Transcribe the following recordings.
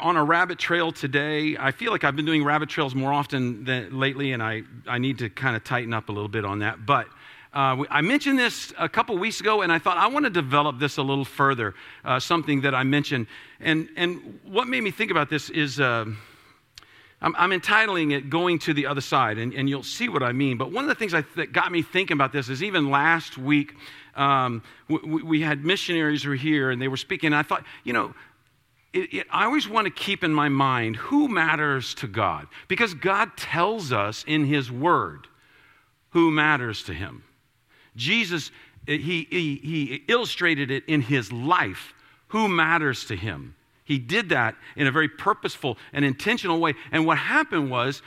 on a rabbit trail today. I feel like I've been doing rabbit trails more often than lately, and I, I need to kind of tighten up a little bit on that. But uh, I mentioned this a couple weeks ago, and I thought I want to develop this a little further, uh, something that I mentioned. And, and what made me think about this is uh, I'm, I'm, entitling it Going to the Other Side, and, and you'll see what I mean. But one of the things th- that got me thinking about this is even last week, um, we, we had missionaries who were here, and they were speaking, and I thought, you know, it, it, I always want to keep in my mind who matters to God because God tells us in His Word who matters to Him. Jesus, eh, he, he, he illustrated it in His life who matters to Him. He did that in a very purposeful and intentional way. And what happened was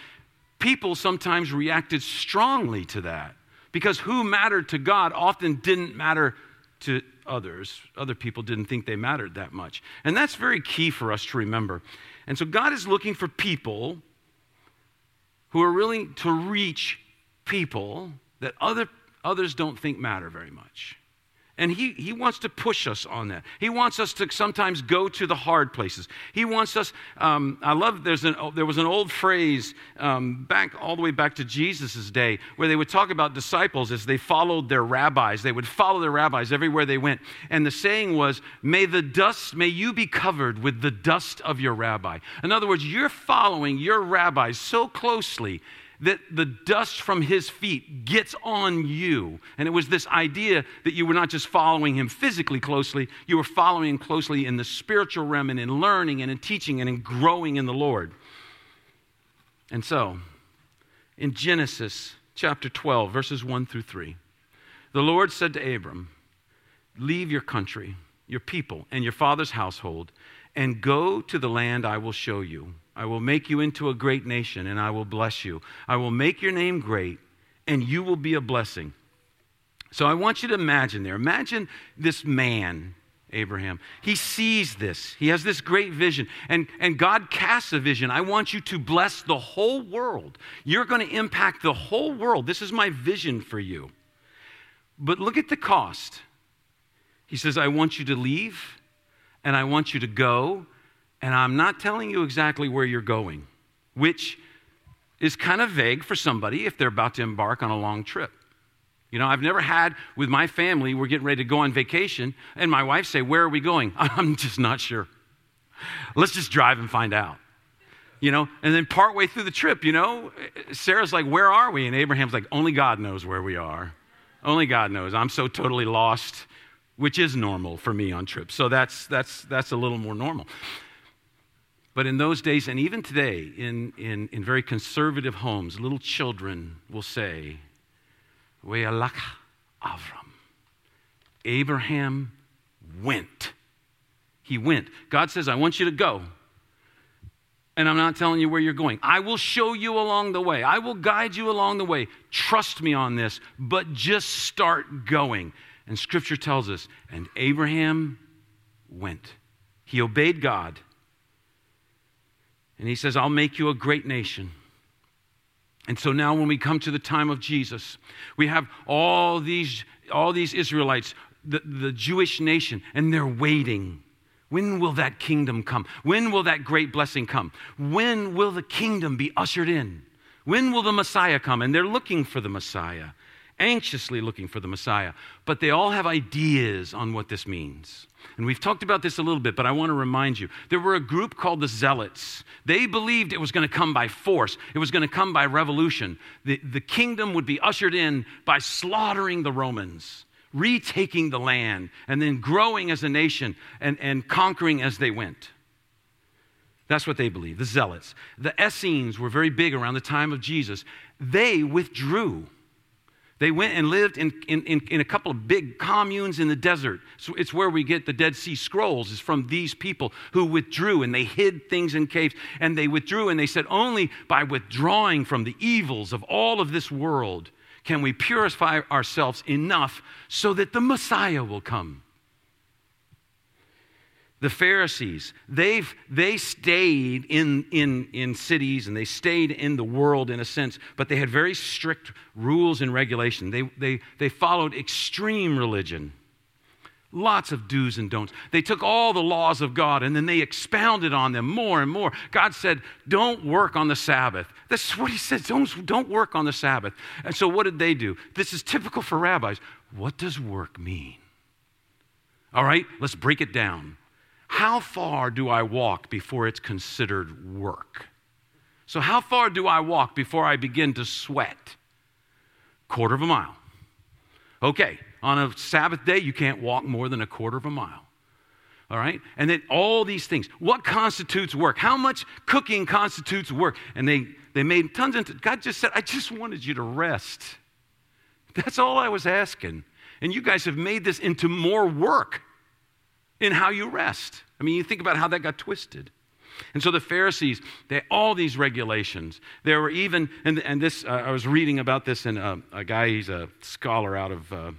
people sometimes reacted strongly to that because who mattered to God often didn't matter to others. Other people didn't think they mattered that much. And that's very key for us to remember. And so God is looking for people who are willing to reach people that other, others don't think matter very much. And he, he wants to push us on that. He wants us to sometimes go to the hard places. He wants us, um, I love, there's an, there was an old phrase um, back all the way back to Jesus' day where they would talk about disciples as they followed their rabbis. They would follow their rabbis everywhere they went. And the saying was, may the dust, may you be covered with the dust of your rabbi. In other words, you're following your rabbi so closely that the dust from his feet gets on you. And it was this idea that you were not just following him physically closely, you were following him closely in the spiritual realm and in learning and in teaching and in growing in the Lord. And so, in Genesis chapter 12, verses 1 through 3, the Lord said to Abram, Leave your country, your people, and your father's household, and go to the land I will show you. I will make you into a great nation, and I will bless you. I will make your name great, and you will be a blessing. So I want you to imagine there. Imagine this man, Abraham. He sees this. He has this great vision. And, and God casts a vision. I want you to bless the whole world. You're going to impact the whole world. This is my vision for you. But look at the cost. He says, I want you to leave, and I want you to go, and I'm not telling you exactly where you're going, which is kind of vague for somebody if they're about to embark on a long trip. You know, I've never had with my family, we're getting ready to go on vacation, and my wife say, Where are we going? I'm just not sure. Let's just drive and find out. You know, and then partway through the trip, you know, Sarah's like, Where are we? And Abraham's like, Only God knows where we are. Only God knows. I'm so totally lost, which is normal for me on trips. So that's, that's, that's a little more normal. But in those days, and even today, in, in, in very conservative homes, little children will say, We'alach Avram. Abraham went. He went. God says, I want you to go. And I'm not telling you where you're going. I will show you along the way. I will guide you along the way. Trust me on this, but just start going. And scripture tells us, and Abraham went. He obeyed God and he says, I'll make you a great nation. And so now, when we come to the time of Jesus, we have all these, all these Israelites, the, the Jewish nation, and they're waiting. When will that kingdom come? When will that great blessing come? When will the kingdom be ushered in? When will the Messiah come? And they're looking for the Messiah, anxiously looking for the Messiah. But they all have ideas on what this means. And we've talked about this a little bit, but I want to remind you. There were a group called the Zealots. They believed it was going to come by force, it was going to come by revolution. The, the kingdom would be ushered in by slaughtering the Romans, retaking the land, and then growing as a nation and, and conquering as they went. That's what they believed, the Zealots. The Essenes were very big around the time of Jesus. They withdrew they went and lived in, in, in, in, a couple of big communes in the desert. So it's where we get the Dead Sea Scrolls, is from these people who withdrew and they hid things in caves. And they withdrew and they said, only by withdrawing from the evils of all of this world can we purify ourselves enough so that the Messiah will come the Pharisees, they've, they stayed in, in, in cities and they stayed in the world in a sense, but they had very strict rules and regulation. They, they, they followed extreme religion. Lots of do's and don'ts. They took all the laws of God and then they expounded on them more and more. God said, Don't work on the Sabbath. This is what He said don't, don't work on the Sabbath. And so, what did they do? This is typical for rabbis. What does work mean? All right, let's break it down. How far do I walk before it's considered work? So, how far do I walk before I begin to sweat? Quarter of a mile. Okay, on a Sabbath day, you can't walk more than a quarter of a mile. All right? And then all these things. What constitutes work? How much cooking constitutes work? And they, they made tons of, God just said, I just wanted you to rest. That's all I was asking. And you guys have made this into more work in how you rest. I mean, you think about how that got twisted. And so the Pharisees, they all these regulations. There were even, and, and this, uh, I was reading about this in a, a guy, he's a scholar out of, uh,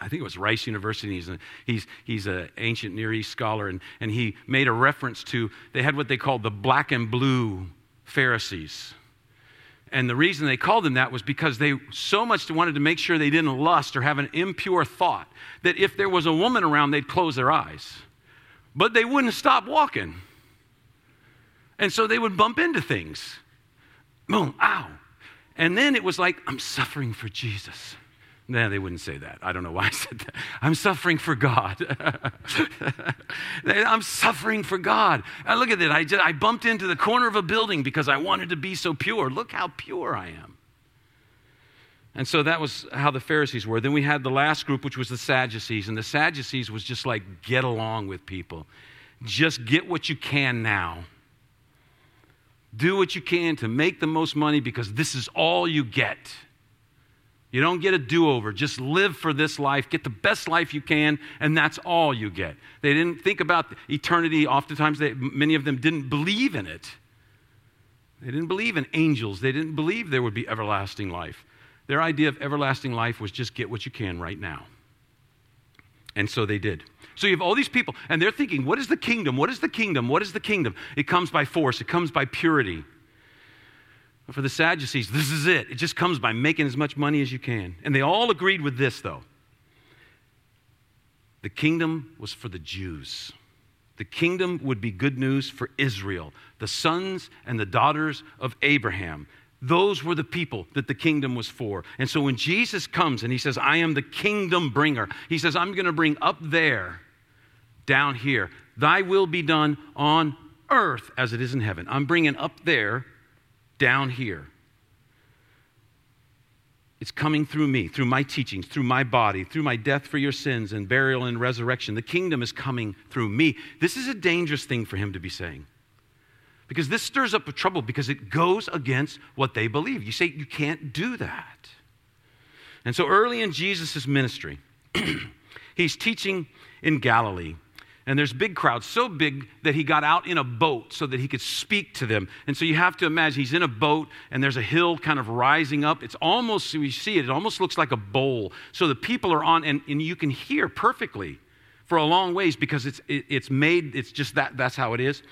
I think it was Rice University. He's, a, he's, he's an ancient Near East scholar, and, and he made a reference to, they had what they called the black and blue Pharisees. And the reason they called them that was because they so much wanted to make sure they didn't lust or have an impure thought that if there was a woman around, they'd close their eyes. But they wouldn't stop walking. And so they would bump into things. Boom, ow. And then it was like, I'm suffering for Jesus. No, they wouldn't say that. I don't know why I said that. I'm suffering for God. I'm suffering for God. Uh, look at that. I, just, I bumped into the corner of a building because I wanted to be so pure. Look how pure I am. And so that was how the Pharisees were. Then we had the last group, which was the Sadducees. And the Sadducees was just like, get along with people. Just get what you can now. Do what you can to make the most money because this is all you get. You don't get a do over. Just live for this life, get the best life you can, and that's all you get. They didn't think about eternity. Oftentimes, they, many of them didn't believe in it. They didn't believe in angels, they didn't believe there would be everlasting life. Their idea of everlasting life was just get what you can right now. And so they did. So you have all these people, and they're thinking, what is the kingdom? What is the kingdom? What is the kingdom? It comes by force, it comes by purity. For the Sadducees, this is it. It just comes by making as much money as you can. And they all agreed with this, though. The kingdom was for the Jews. The kingdom would be good news for Israel, the sons and the daughters of Abraham. Those were the people that the kingdom was for. And so when Jesus comes and he says, I am the kingdom bringer, he says, I'm going to bring up there, down here, thy will be done on earth as it is in heaven. I'm bringing up there down here. It's coming through me, through my teachings, through my body, through my death for your sins and burial and resurrection. The kingdom is coming through me. This is a dangerous thing for him to be saying. Because this stirs up trouble because it goes against what they believe. You say you can't do that. And so early in Jesus' ministry, he's teaching in Galilee. And there's big crowds, so big that he got out in a boat so that he could speak to them. And so you have to imagine he's in a boat and there's a hill kind of rising up. It's almost, we see it, it almost looks like a bowl. So the people are on, and, and you can hear perfectly for a long ways because it's, it, it's made, it's just that, that's how it is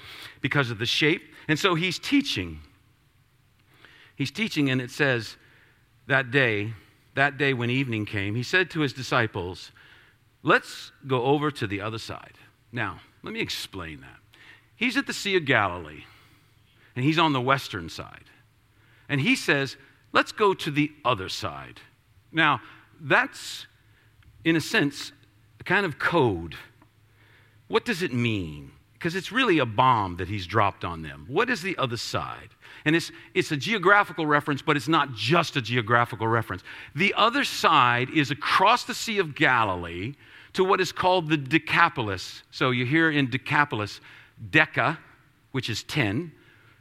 because of the shape. And so he's teaching. He's teaching, and it says that day, that day when evening came, he said to his disciples, Let's go over to the other side. Now, let me explain that. He's at the Sea of Galilee, and he's on the western side. And he says, let's go to the other side. Now, that's, in a sense, a kind of code. What does it mean? Because it's really a bomb that he's dropped on them. What is the other side? And it's, it's a geographical reference, but it's not just a geographical reference. The other side is across the Sea of Galilee, to what is called the Decapolis. So you hear in Decapolis, Deca, which is 10,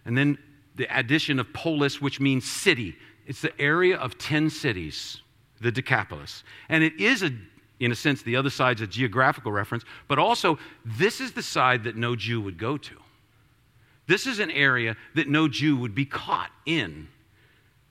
and then the addition of polis, which means city. It's the area of 10 cities, the Decapolis. And it is, a, in a sense, the other side's a geographical reference, but also this is the side that no Jew would go to. This is an area that no Jew would be caught in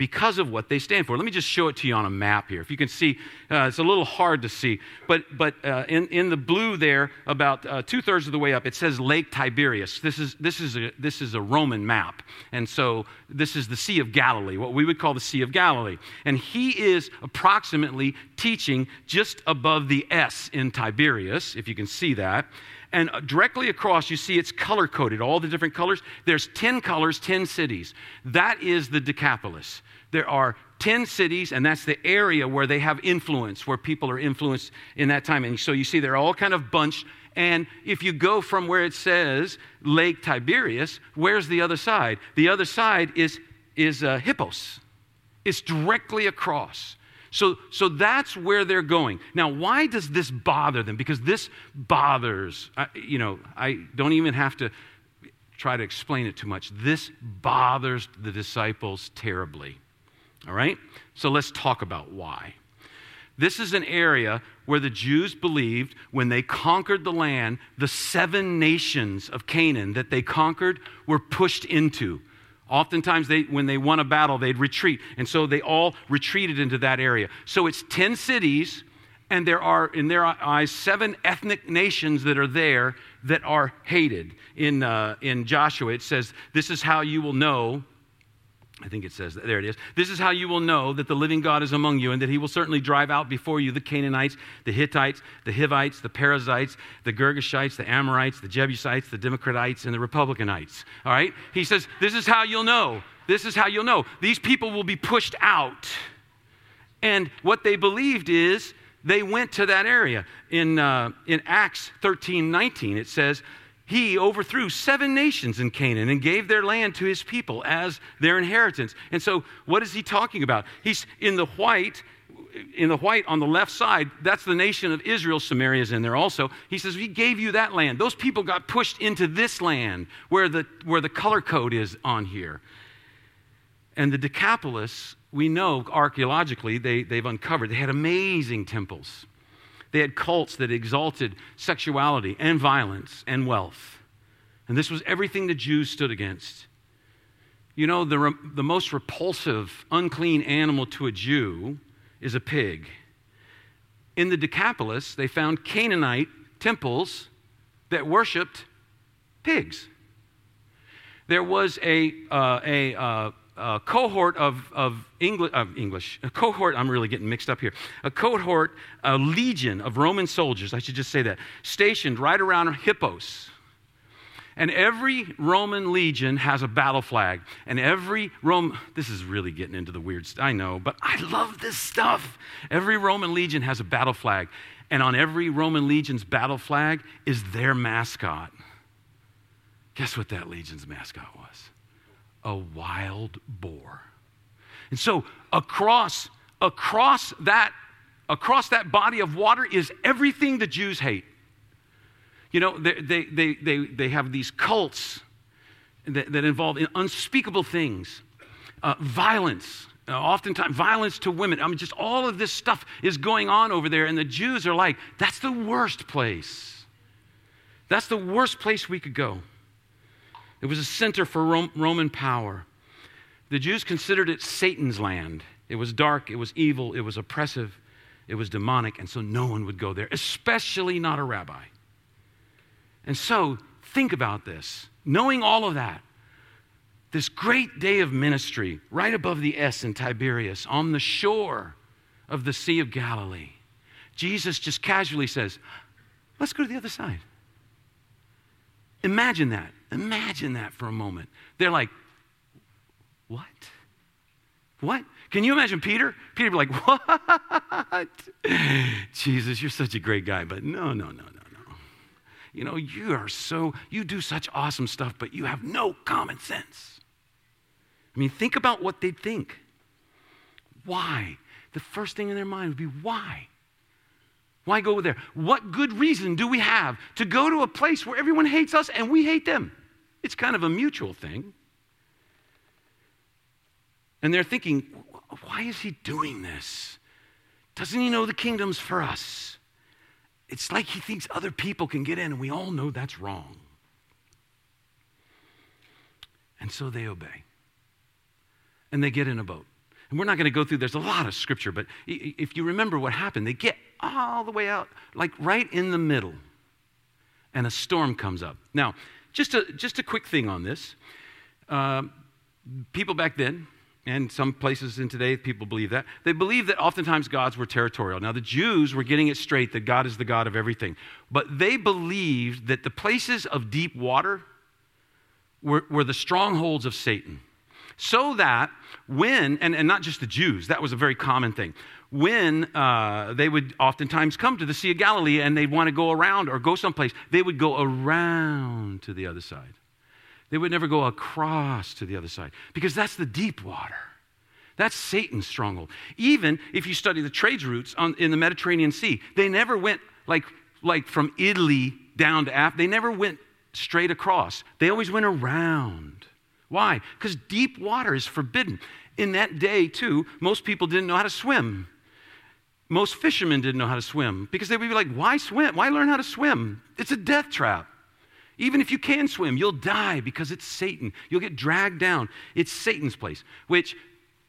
because of what they stand for. Let me just show it to you on a map here. If you can see, uh, it's a little hard to see, but, but uh, in, in the blue there, about uh, two thirds of the way up, it says Lake Tiberias. This is, this, is a, this is a Roman map. And so this is the Sea of Galilee, what we would call the Sea of Galilee. And he is approximately teaching just above the S in Tiberias, if you can see that. And directly across, you see it's color coded, all the different colors. There's 10 colors, 10 cities. That is the Decapolis. There are 10 cities, and that's the area where they have influence, where people are influenced in that time. And so you see they're all kind of bunched. And if you go from where it says Lake Tiberias, where's the other side? The other side is, is uh, Hippos. It's directly across. So, so that's where they're going. Now, why does this bother them? Because this bothers, I, you know, I don't even have to try to explain it too much. This bothers the disciples terribly. All right? So let's talk about why. This is an area where the Jews believed when they conquered the land, the seven nations of Canaan that they conquered were pushed into. Oftentimes, they, when they won a battle, they'd retreat. And so they all retreated into that area. So it's 10 cities, and there are, in their eyes, seven ethnic nations that are there that are hated. In, uh, in Joshua, it says, This is how you will know I think it says, there it is. This is how you will know that the living God is among you, and that he will certainly drive out before you the Canaanites, the Hittites, the Hivites, the Perizzites, the Girgashites, the Amorites, the Jebusites, the Democratites, and the Republicanites. All right? He says, This is how you'll know. This is how you'll know. These people will be pushed out. And what they believed is they went to that area. In, uh, in Acts 13 19, it says, he overthrew seven nations in Canaan and gave their land to his people as their inheritance. And so, what is he talking about? He's in the white, in the white on the left side, that's the nation of Israel. Samaria's in there also. He says, He gave you that land. Those people got pushed into this land where the, where the color code is on here. And the Decapolis, we know archaeologically, they, they've uncovered, they had amazing temples. They had cults that exalted sexuality and violence and wealth. And this was everything the Jews stood against. You know, the, re- the most repulsive, unclean animal to a Jew is a pig. In the Decapolis, they found Canaanite temples that worshiped pigs. There was a, uh, a uh, a cohort of, of, Engli- of English, a cohort, I'm really getting mixed up here, a cohort, a legion of Roman soldiers, I should just say that, stationed right around Hippos. And every Roman legion has a battle flag. And every Rome, this is really getting into the weird stuff, I know, but I love this stuff. Every Roman legion has a battle flag. And on every Roman legion's battle flag is their mascot. Guess what that legion's mascot was? A wild boar. And so across, across that, across that body of water is everything the Jews hate. You know, they, they, they, they, they have these cults that, that involve unspeakable things, uh, violence, uh, oftentimes violence to women. I mean, just all of this stuff is going on over there, and the Jews are like, that's the worst place. That's the worst place we could go. It was a center for Roman power. The Jews considered it Satan's land. It was dark, it was evil, it was oppressive, it was demonic, and so no one would go there, especially not a rabbi. And so, think about this. Knowing all of that, this great day of ministry right above the S in Tiberias on the shore of the Sea of Galilee, Jesus just casually says, Let's go to the other side. Imagine that. Imagine that for a moment. They're like, What? What? Can you imagine Peter? Peter be like, What? Jesus, you're such a great guy, but no, no, no, no, no. You know, you are so, you do such awesome stuff, but you have no common sense. I mean, think about what they'd think. Why? The first thing in their mind would be, Why? Why go there? What good reason do we have to go to a place where everyone hates us and we hate them? It's kind of a mutual thing. And they're thinking, why is he doing this? Doesn't he know the kingdom's for us? It's like he thinks other people can get in, and we all know that's wrong. And so they obey. And they get in a boat. And we're not going to go through, there's a lot of scripture, but if you remember what happened, they get all the way out, like right in the middle, and a storm comes up. Now, just a, just a quick thing on this. Uh, people back then, and some places in today, people believe that. They believe that oftentimes gods were territorial. Now, the Jews were getting it straight that God is the God of everything. But they believed that the places of deep water were, were the strongholds of Satan. So that when, and, and not just the Jews, that was a very common thing. When uh, they would oftentimes come to the Sea of Galilee and they'd want to go around or go someplace, they would go around to the other side. They would never go across to the other side because that's the deep water. That's Satan's stronghold. Even if you study the trade routes on, in the Mediterranean Sea, they never went like, like from Italy down to Africa. They never went straight across. They always went around. Why? Because deep water is forbidden. In that day, too, most people didn't know how to swim. Most fishermen didn't know how to swim because they would be like, why swim? Why learn how to swim? It's a death trap. Even if you can swim, you'll die because it's Satan. You'll get dragged down. It's Satan's place, which,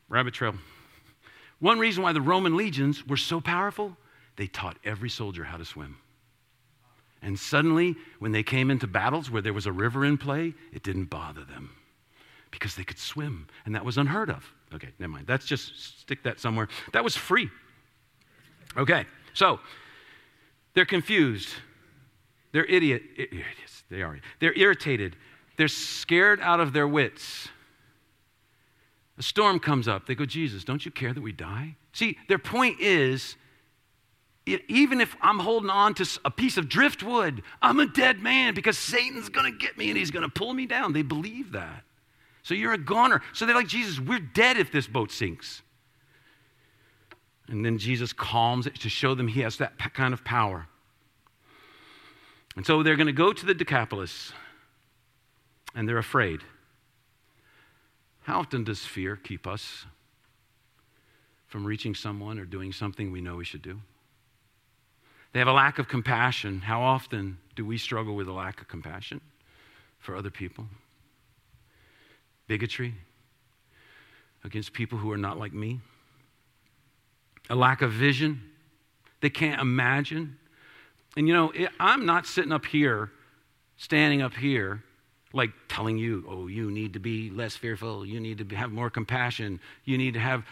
rabbit trail. One reason why the Roman legions were so powerful, they taught every soldier how to swim. And suddenly, when they came into battles where there was a river in play, it didn't bother them because they could swim, and that was unheard of. Okay, never mind. That's just stick that somewhere. That was free. Okay, so they're confused. They're idiot, idiots. They are. They're irritated. They're scared out of their wits. A storm comes up. They go, Jesus, don't you care that we die? See, their point is even if I'm holding on to a piece of driftwood, I'm a dead man because Satan's going to get me and he's going to pull me down. They believe that. So you're a goner. So they're like, Jesus, we're dead if this boat sinks. And then Jesus calms it to show them he has that kind of power. And so they're going to go to the Decapolis, and they're afraid. How often does fear keep us from reaching someone or doing something we know we should do? They have a lack of compassion. How often do we struggle with a lack of compassion for other people? Bigotry against people who are not like me? A lack of vision. They can't imagine and you know, it, I'm not sitting up here, standing up here, like telling you, oh, you need to be less fearful, you need to have more compassion, you need to have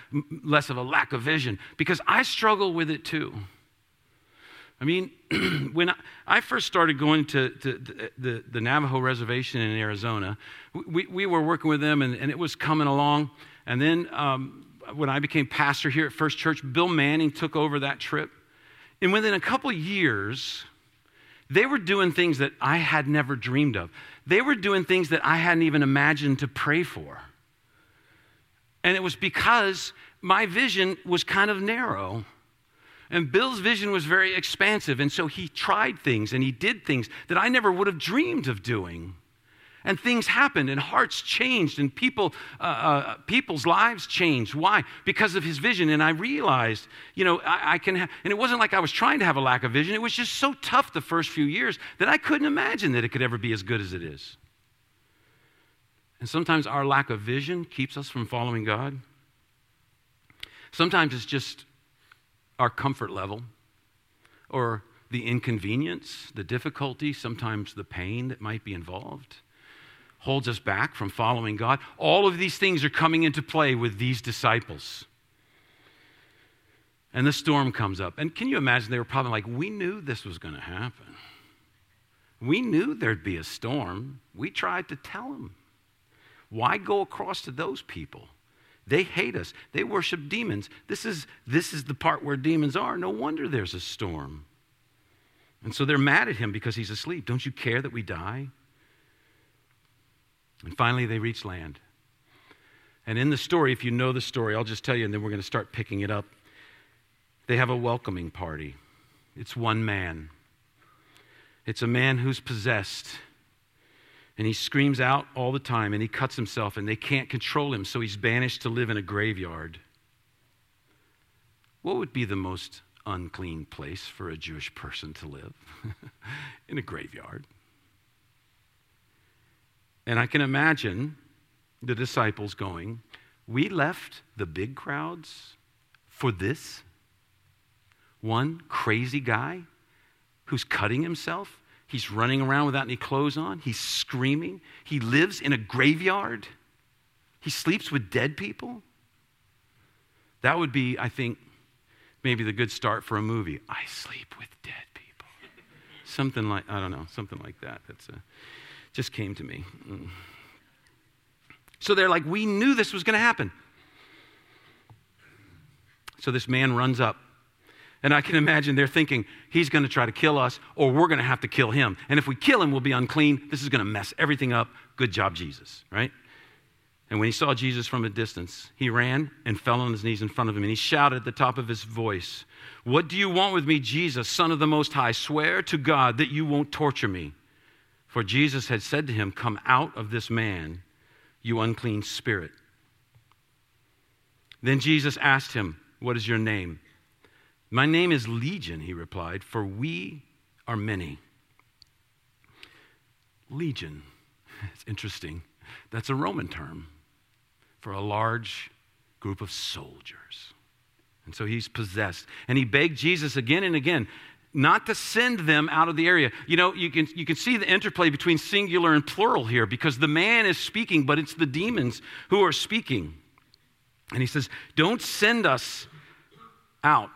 less of a lack of vision, because I struggle with it too. I mean, when I, first started going to, to, to, the, the Navajo reservation in Arizona, we, we were working with them and, and it was coming along. And then um, when I became pastor here at First Church, Bill Manning took over that trip. And within a couple years, they were doing things that I had never dreamed of. They were doing things that I hadn't even imagined to pray for. And it was because my vision was kind of narrow. And Bill's vision was very expansive. And so he tried things and he did things that I never would have dreamed of doing. And things happened and hearts changed and people uh, uh, people's lives changed. Why? Because of his vision. And i realized you know i, I can and it wasn't like i was trying to have a lack of vision. It was just so tough the first few years that i couldn't imagine that it could ever be as good as it is. And sometimes our lack of vision keeps us from following god. Sometimes it's just our comfort level or the inconvenience the difficulty sometimes the pain that might be involved holds us back from following God. All of these things are coming into play with these disciples. And the storm comes up. And can you imagine? They were probably like, We knew this was going to happen. We knew there'd be a storm. We tried to tell them. Why go across to those people? They hate us. They worship demons. This is, this is the part where demons are. No wonder there's a storm. And so they're mad at him because he's asleep. Don't you care that we die? And finally, they reach land. And in the story, if you know the story, I'll just tell you, and then we're going to start picking it up. They have a welcoming party. It's one man. It's a man who's possessed. And he screams out all the time and he cuts himself, and they can't control him, so he's banished to live in a graveyard. What would be the most unclean place for a Jewish person to live? in a graveyard. And I can imagine the disciples going, We left the big crowds for this one crazy guy who's cutting himself. He's running around without any clothes on. He's screaming. He lives in a graveyard. He sleeps with dead people. That would be, I think, maybe the good start for a movie. I sleep with dead people. something like, I don't know, something like that. That's a, just came to me. Mm. So they're like, we knew this was going to happen. So this man runs up. And I can imagine they're thinking, he's going to try to kill us, or we're going to have to kill him. And if we kill him, we'll be unclean. This is going to mess everything up. Good job, Jesus, right? And when he saw Jesus from a distance, he ran and fell on his knees in front of him, and he shouted at the top of his voice, What do you want with me, Jesus, Son of the Most High? Swear to God that you won't torture me. For Jesus had said to him, Come out of this man, you unclean spirit. Then Jesus asked him, What is your name? My name is Legion, he replied, for we are many. Legion, it's interesting. That's a Roman term for a large group of soldiers. And so he's possessed. And he begged Jesus again and again not to send them out of the area. You know, you can, you can see the interplay between singular and plural here because the man is speaking, but it's the demons who are speaking. And he says, Don't send us out.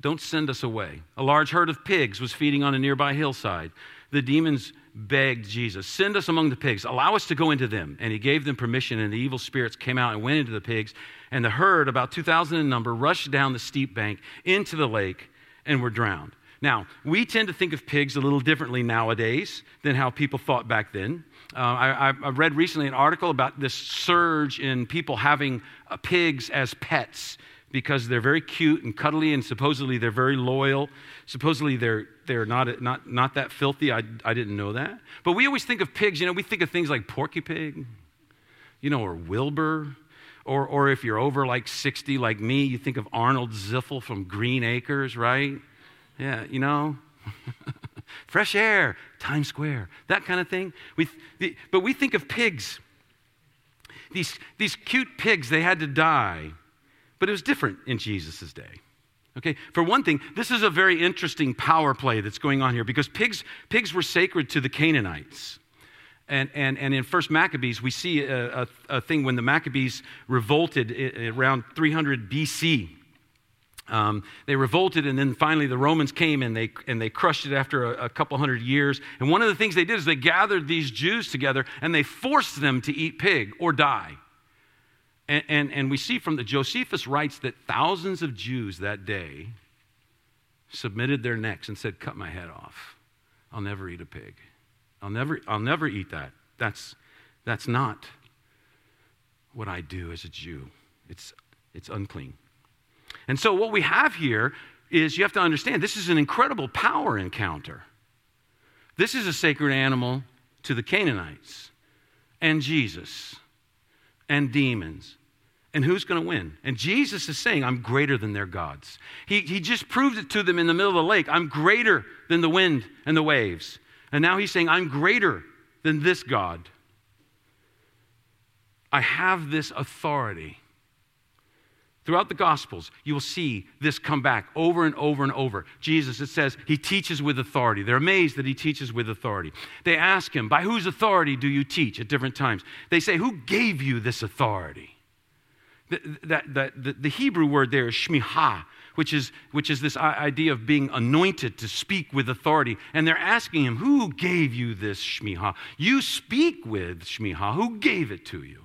Don't send us away. A large herd of pigs was feeding on a nearby hillside. The demons begged Jesus, Send us among the pigs, allow us to go into them. And he gave them permission, and the evil spirits came out and went into the pigs. And the herd, about 2,000 in number, rushed down the steep bank into the lake and were drowned. Now, we tend to think of pigs a little differently nowadays than how people thought back then. Uh, I, I, read recently an article about this surge in people having uh, pigs as pets because they're very cute and cuddly and supposedly they're very loyal. Supposedly they're, they're not, not, not that filthy. I, I didn't know that. But we always think of pigs, you know, we think of things like Porky Pig, you know, or Wilbur. Or, or if you're over like 60 like me, you think of Arnold Ziffel from Green Acres, right? Yeah, you know. Fresh air, Times Square, that kind of thing. We, the, but we think of pigs. These, these cute pigs, they had to die but it was different in Jesus' day. Okay, for one thing, this is a very interesting power play that's going on here because pigs, pigs were sacred to the Canaanites. And, and, and in First Maccabees, we see a, a, a thing when the Maccabees revolted around 300 BC. Um, they revolted, and then finally the Romans came and they, and they crushed it after a, a, couple hundred years. And one of the things they did is they gathered these Jews together and they forced them to eat pig or die. And, and, and, we see from the Josephus writes that thousands of Jews that day submitted their necks and said, Cut my head off. I'll never eat a pig. I'll never, I'll never eat that. That's, that's not what I do as a Jew. It's, it's unclean. And so, what we have here is you have to understand this is an incredible power encounter. This is a sacred animal to the Canaanites and Jesus and demons and who's going to win? And Jesus is saying, I'm greater than their gods. He, he just proved it to them in the middle of the lake. I'm greater than the wind and the waves. And now he's saying, I'm greater than this God. I have this authority. Throughout the Gospels, you will see this come back over and over and over. Jesus, it says, he teaches with authority. They're amazed that he teaches with authority. They ask him, By whose authority do you teach at different times? They say, Who gave you this authority? The, the, the, the Hebrew word there is shmiha, which is, which is this idea of being anointed to speak with authority. And they're asking him, Who gave you this shmiha? You speak with shmiha. Who gave it to you?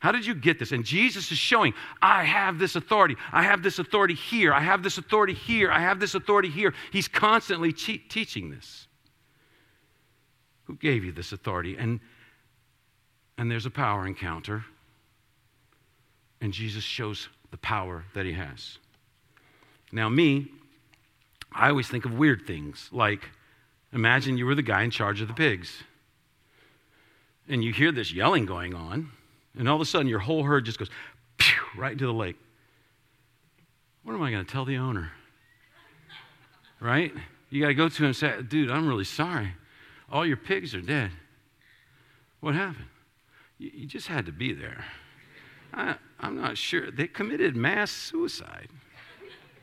How did you get this? And Jesus is showing, I have this authority. I have this authority here. I have this authority here. I have this authority here. He's constantly te- teaching this. Who gave you this authority? And, and there's a power encounter and Jesus shows the power that he has. Now, me, I always think of weird things like imagine you were the guy in charge of the pigs, and you hear this yelling going on, and all of a sudden your whole herd just goes pew, right into the lake. What am I going to tell the owner? Right? You got to go to him and say, dude, I'm really sorry. All your pigs are dead. What happened? You, you just had to be there. I, I'm not sure. They committed mass suicide.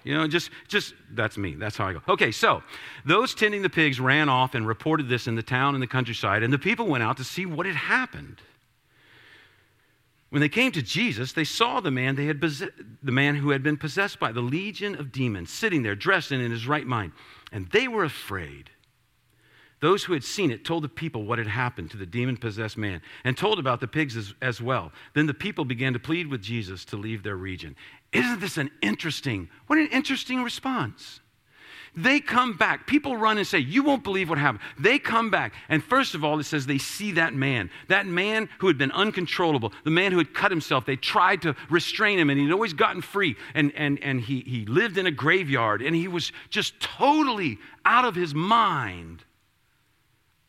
You know, just, just, that's me. That's how I go. Okay, so those tending the pigs ran off and reported this in the town and the countryside, and the people went out to see what had happened. When they came to Jesus, they saw the man, they had the man who had been possessed by the legion of demons sitting there, dressed and in his right mind, and they were afraid. Those who had seen it told the people what had happened to the demon possessed man and told about the pigs as, as, well. Then the people began to plead with Jesus to leave their region. Isn't this an interesting, what an interesting response? They come back. People run and say, You won't believe what happened. They come back. And first of all, it says they see that man. That man who had been uncontrollable, the man who had cut himself. They tried to restrain him and he'd always gotten free. And, and, and he, he lived in a graveyard and he was just totally out of his mind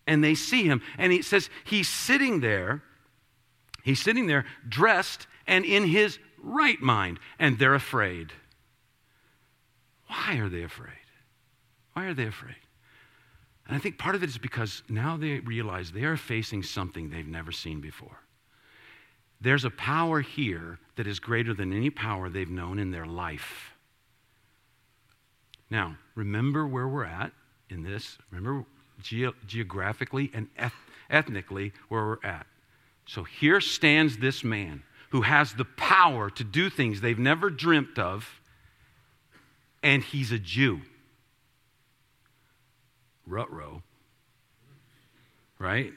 and they see him. And he says he's sitting there, he's sitting there dressed and in his right mind, and they're afraid. Why are they afraid? Why are they afraid? And I think part of it is because now they realize they are facing something they've never seen before. There's a power here that is greater than any power they've known in their life. Now, remember where we're at in this. Remember ge- geographically and eth- ethnically where we're at. So here stands this man who has the power to do things they've never dreamt of, and he's a Jew. Rutro. Right?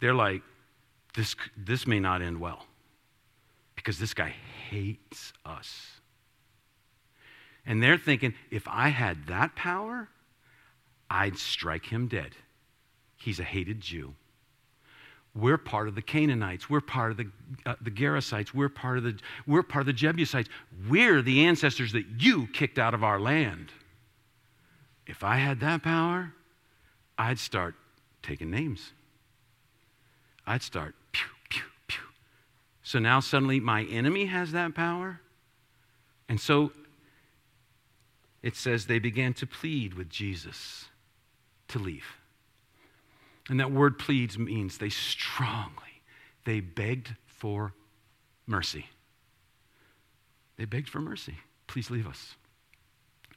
They're like, this, this may not end well because this guy hates us. And they're thinking, if I had that power, I'd strike him dead. He's a hated Jew. We're part of the Canaanites. We're part of the, uh, the Gerasites. We're part, of the, we're part of the Jebusites. We're the ancestors that you kicked out of our land. If I had that power, I'd start taking names. I'd start pew, pew, pew. So now suddenly my enemy has that power. And so it says they began to plead with Jesus to leave. And that word pleads means they strongly, they begged for mercy. They begged for mercy. Please leave us.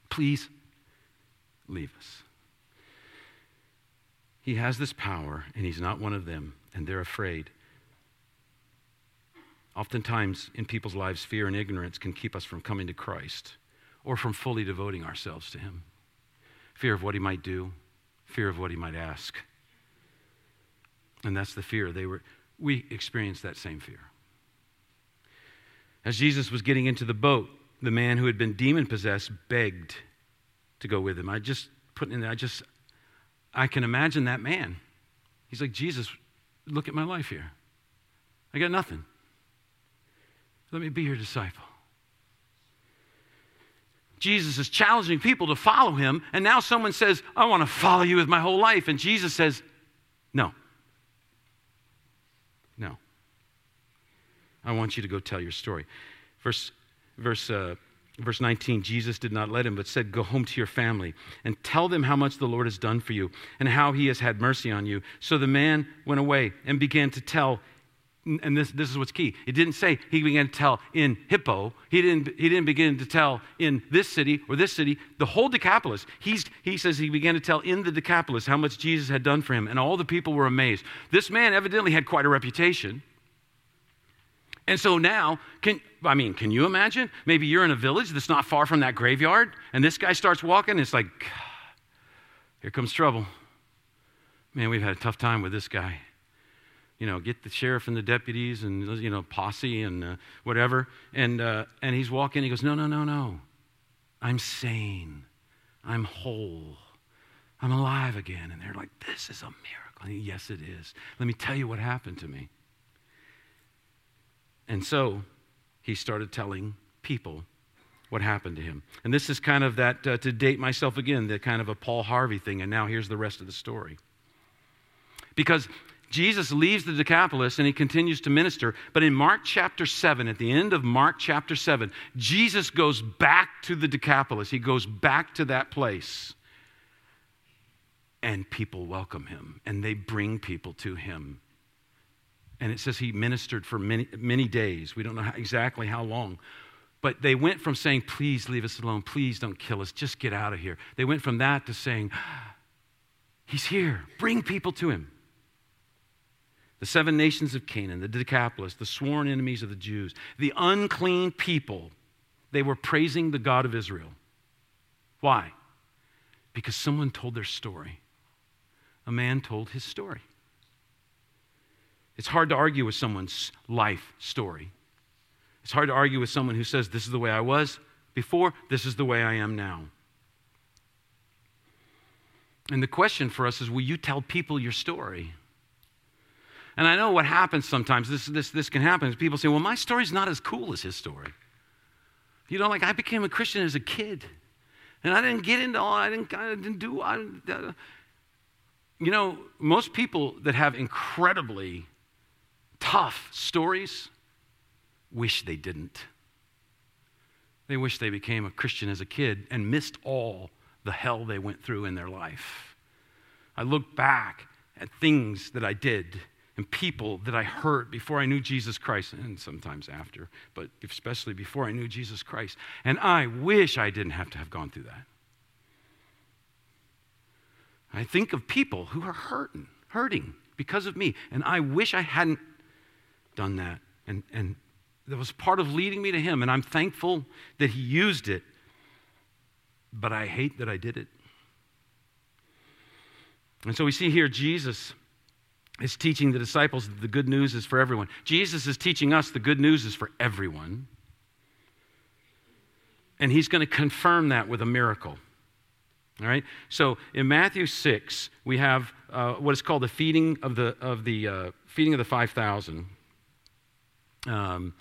Please leave us. He has this power, and he's not one of them, and they're afraid. Oftentimes in people's lives, fear and ignorance can keep us from coming to Christ or from fully devoting ourselves to him. Fear of what he might do, fear of what he might ask. And that's the fear. They were, we experienced that same fear. As Jesus was getting into the boat, the man who had been demon possessed begged to go with him. I just put in there, I just, I can imagine that man. He's like, Jesus, look at my life here. I got nothing. Let me be your disciple. Jesus is challenging people to follow him, and now someone says, I want to follow you with my whole life. And Jesus says, No. No. I want you to go tell your story. Verse, verse, uh, verse 19 Jesus did not let him, but said, Go home to your family and tell them how much the Lord has done for you and how he has had mercy on you. So the man went away and began to tell and this, this is what's key. It didn't say he began to tell in Hippo. He didn't, he didn't begin to tell in this city or this city. The whole Decapolis. He's, he says he began to tell in the Decapolis how much Jesus had done for him, and all the people were amazed. This man evidently had quite a reputation. And so now, can, I mean, can you imagine? Maybe you're in a village that's not far from that graveyard, and this guy starts walking, it's like, here comes trouble. Man, we've had a tough time with this guy you know, get the sheriff and the deputies and, you know, posse and uh, whatever. And, uh, and he's walking, he goes, No, no, no, no. I'm sane. I'm whole. I'm alive again. And they're like, This is a miracle. yes, it is. Let me tell you what happened to me. And so he started telling people what happened to him. And this is kind of that, uh, to date myself again, the kind of a Paul Harvey thing. And now here's the rest of the story. Because Jesus leaves the Decapolis and he continues to minister. But in Mark chapter 7, at the end of Mark chapter 7, Jesus goes back to the Decapolis. He goes back to that place. And people welcome him and they bring people to him. And it says he ministered for many, many days. We don't know how, exactly how long. But they went from saying, Please leave us alone. Please don't kill us. Just get out of here. They went from that to saying, He's here. Bring people to him. The seven nations of Canaan, the Decapolis, the sworn enemies of the Jews, the unclean people, they were praising the God of Israel. Why? Because someone told their story. A man told his story. It's hard to argue with someone's life story. It's hard to argue with someone who says, This is the way I was before, this is the way I am now. And the question for us is will you tell people your story? And I know what happens sometimes, this, this, this can happen, is people say, well, my story's not as cool as his story. You know, like I became a Christian as a kid. And I didn't get into all, I didn't, I didn't do, I, uh, you know, most people that have incredibly tough stories wish they didn't. They wish they became a Christian as a kid and missed all the hell they went through in their life. I look back at things that I did and people that I hurt before I knew Jesus Christ, and sometimes after, but especially before I knew Jesus Christ. And I wish I didn't have to have gone through that. I think of people who are hurting, hurting because of me, and I wish I hadn't done that. And, and that was part of leading me to Him, and I'm thankful that He used it but I hate that I did it. And so we see here Jesus is teaching the disciples that the good news is for everyone. Jesus is teaching us the good news is for everyone. And he's going to confirm that with a miracle. All right? So in Matthew 6, we have uh, what is called the feeding of the, of the, uh, feeding of the 5,000. Um,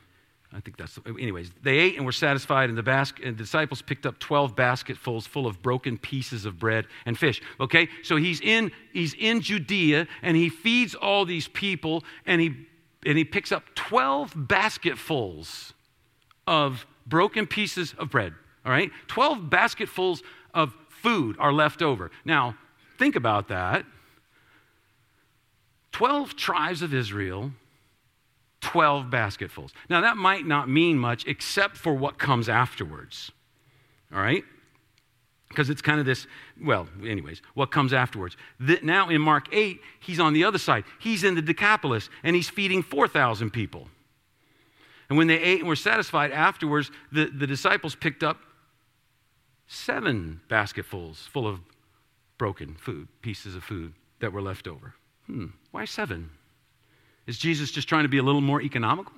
I think that's, anyways, they ate and were satisfied, and the, basket, and the disciples picked up 12 basketfuls full of broken pieces of bread and fish. Okay, so he's in, he's in Judea, and he feeds all these people, and he, and he picks up 12 basketfuls of broken pieces of bread. All right, 12 basketfuls of food are left over. Now, think about that. 12 tribes of Israel 12 basketfuls. Now, that might not mean much except for what comes afterwards. All right? Because it's kind of this, well, anyways, what comes afterwards. The, now in Mark 8, he's on the other side. He's in the Decapolis and he's feeding 4,000 people. And when they ate and were satisfied afterwards, the, the disciples picked up seven basketfuls full of broken food, pieces of food that were left over. Hmm, why seven? Is Jesus just trying to be a little more economical?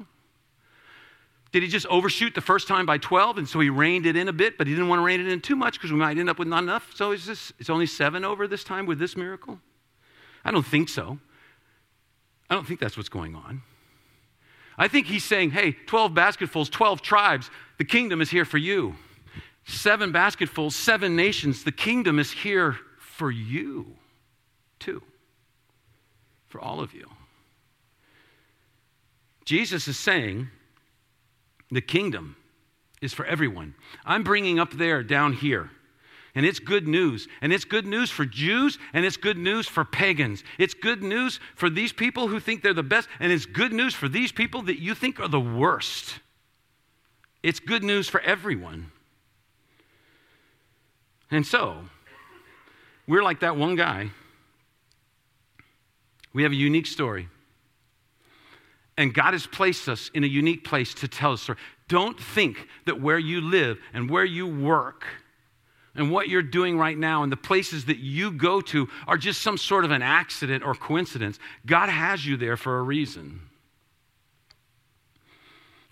Did he just overshoot the first time by 12 and so he reined it in a bit, but he didn't want to rein it in too much because we might end up with not enough? So is this, it's only seven over this time with this miracle? I don't think so. I don't think that's what's going on. I think he's saying, hey, 12 basketfuls, 12 tribes, the kingdom is here for you. Seven basketfuls, seven nations, the kingdom is here for you too, for all of you. Jesus is saying the kingdom is for everyone. I'm bringing up there, down here. And it's good news. And it's good news for Jews and it's good news for pagans. It's good news for these people who think they're the best. And it's good news for these people that you think are the worst. It's good news for everyone. And so, we're like that one guy. We have a unique story. And God has placed us in a unique place to tell a story. Don't think that where you live and where you work and what you're doing right now and the places that you go to are just some sort of an accident or coincidence. God has you there for a reason.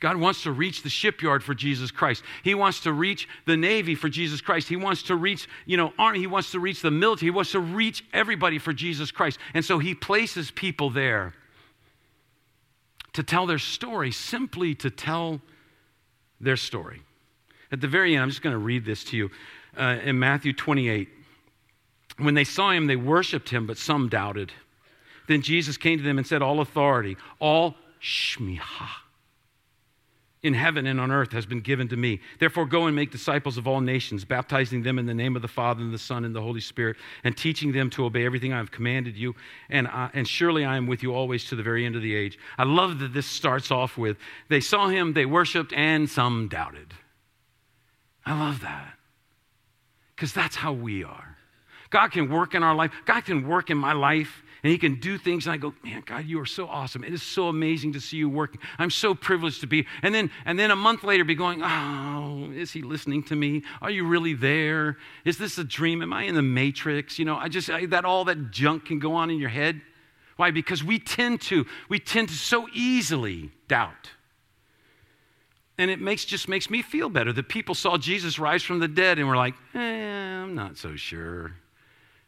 God wants to reach the shipyard for Jesus Christ. He wants to reach the Navy for Jesus Christ. He wants to reach, you know, Army. He wants to reach the military. He wants to reach everybody for Jesus Christ. And so he places people there to tell their story, simply to tell their story. At the very end, I'm just going to read this to you uh, in Matthew 28. When they saw him, they worshiped him, but some doubted. Then Jesus came to them and said, All authority, all shmiha, in heaven and on earth has been given to me. Therefore, go and make disciples of all nations, baptizing them in the name of the Father and the Son and the Holy Spirit, and teaching them to obey everything I have commanded you. And, I, and surely I am with you always to the very end of the age. I love that this starts off with they saw him, they worshiped, and some doubted. I love that because that's how we are. God can work in our life, God can work in my life and he can do things and i go man god you are so awesome. It is so amazing to see you working. I'm so privileged to be and then and then a month later be going oh is he listening to me? Are you really there? Is this a dream? Am i in the matrix? You know i just I, that all that junk can go on in your head. Why? Because we tend to we tend to so easily doubt. And it makes just makes me feel better. That people saw jesus rise from the dead and were like eh, i'm not so sure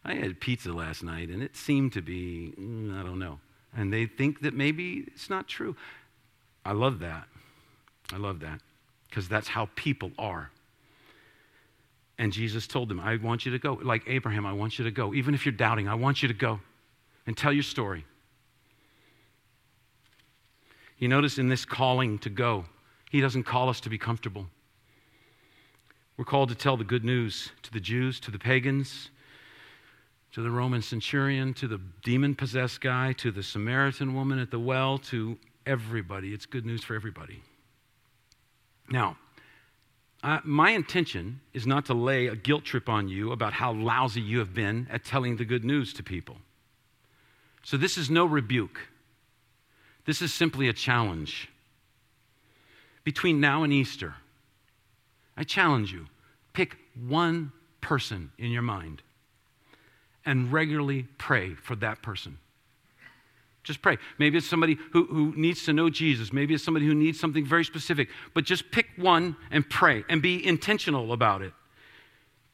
I had pizza last night and it seemed to be, mm, I don't know. And they think that maybe it's not true. I love that. I love that because that's how people are. And Jesus told them, I want you to go. Like Abraham, I want you to go. Even if you're doubting, I want you to go and tell your story. You notice in this calling to go, he doesn't call us to be comfortable. We're called to tell the good news to the Jews, to the pagans, to the Roman centurion, to the demon possessed guy, to the Samaritan woman at the well, to everybody. It's good news for everybody. Now, uh, my intention is not to lay a guilt trip on you about how lousy you have been at telling the good news to people. So, this is no rebuke. This is simply a challenge. Between now and Easter, I challenge you pick one person in your mind and regularly pray for that person. Just pray. Maybe it's somebody who, who needs to know Jesus. Maybe it's somebody who needs something very specific. But just pick one and pray and be intentional about it.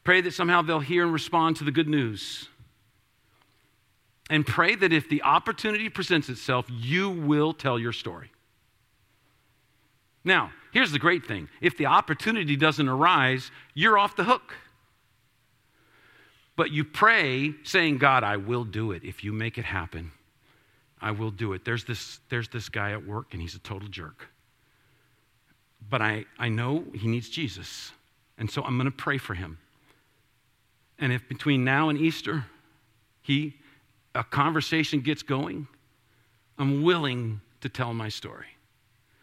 Pray that somehow they'll hear and respond to the good news. And pray that if the opportunity presents itself, you will tell your story. Now, here's the great thing if the opportunity doesn't arise, you're off the hook. But you pray saying, God, I will do it. If you make it happen, I will do it. There's this, there's this guy at work, and he's a total jerk. But I, I know he needs Jesus. And so I'm going to pray for him. And if between now and Easter, he, a conversation gets going, I'm willing to tell my story.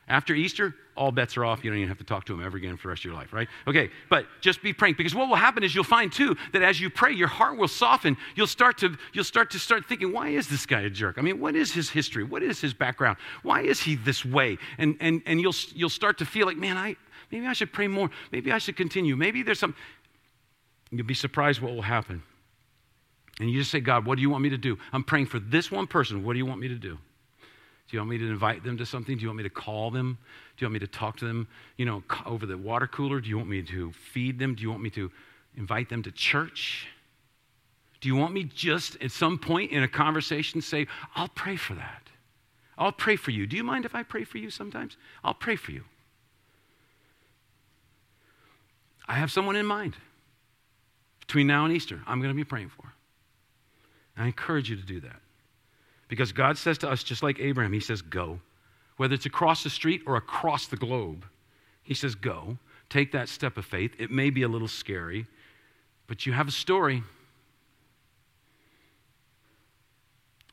After Easter, all bets are off. You don't even have to talk to him ever again for the rest of your life, right? Okay, but just be praying because what will happen is you'll find too that as you pray, your heart will soften. You'll start to you'll start to start thinking, why is this guy a jerk? I mean, what is his history? What is his background? Why is he this way? And and and you'll you'll start to feel like, man, I maybe I should pray more. Maybe I should continue. Maybe there's some. You'll be surprised what will happen. And you just say, God, what do you want me to do? I'm praying for this one person. What do you want me to do? Do you want me to invite them to something? Do you want me to call them? Do you want me to talk to them, you know, over the water cooler? Do you want me to feed them? Do you want me to invite them to church? Do you want me just at some point in a conversation say, I'll pray for that? I'll pray for you. Do you mind if I pray for you sometimes? I'll pray for you. I have someone in mind between now and Easter I'm going to be praying for. I encourage you to do that. Because God says to us, just like Abraham, He says, go. Whether it's across the street or across the globe, He says, go. Take that step of faith. It may be a little scary, but you have a story.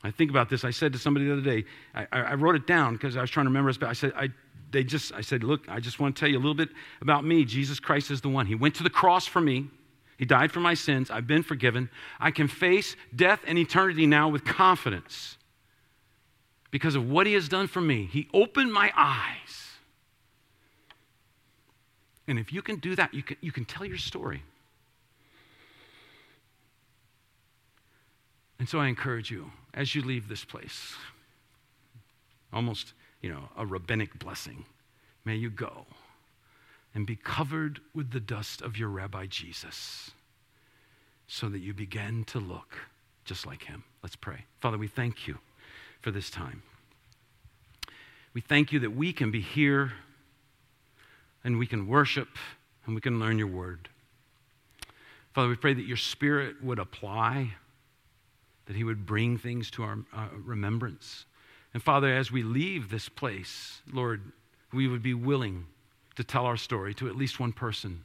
I think about this. I said to somebody the other day, I, I wrote it down because I was trying to remember this, but I said, I, they just, I said, look, I just want to tell you a little bit about me. Jesus Christ is the one. He went to the cross for me. He died for my sins. I've been forgiven. I can face death and eternity now with confidence because of what he has done for me. He opened my eyes. And if you can do that, you can, you can tell your story. And so I encourage you as you leave this place, almost, you know, a rabbinic blessing, may you go and be covered with the dust of your Rabbi Jesus so that you begin to look just like him. Let's pray. Father, we thank you for this time. We thank you that we can be here and we can worship and we can learn your word. Father, we pray that your spirit would apply, that he would bring things to our uh, remembrance. And Father, as we leave this place, Lord, we would be willing to tell our story to at least one person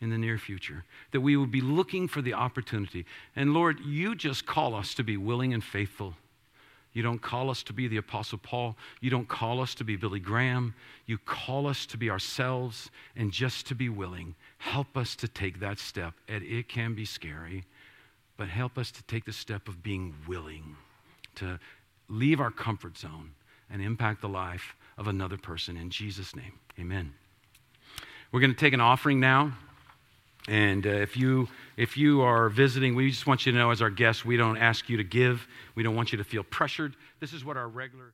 in the near future, that we would be looking for the opportunity. And Lord, you just call us to be willing and faithful. You don't call us to be the Apostle Paul. You don't call us to be Billy Graham. You call us to be ourselves and just to be willing. Help us to take that step. And it can be scary, but help us to take the step of being willing to leave our comfort zone and impact the life of another person. In Jesus' name, amen. We're going to take an offering now. And uh, if, you, if you are visiting, we just want you to know as our guests, we don't ask you to give. We don't want you to feel pressured. This is what our regular.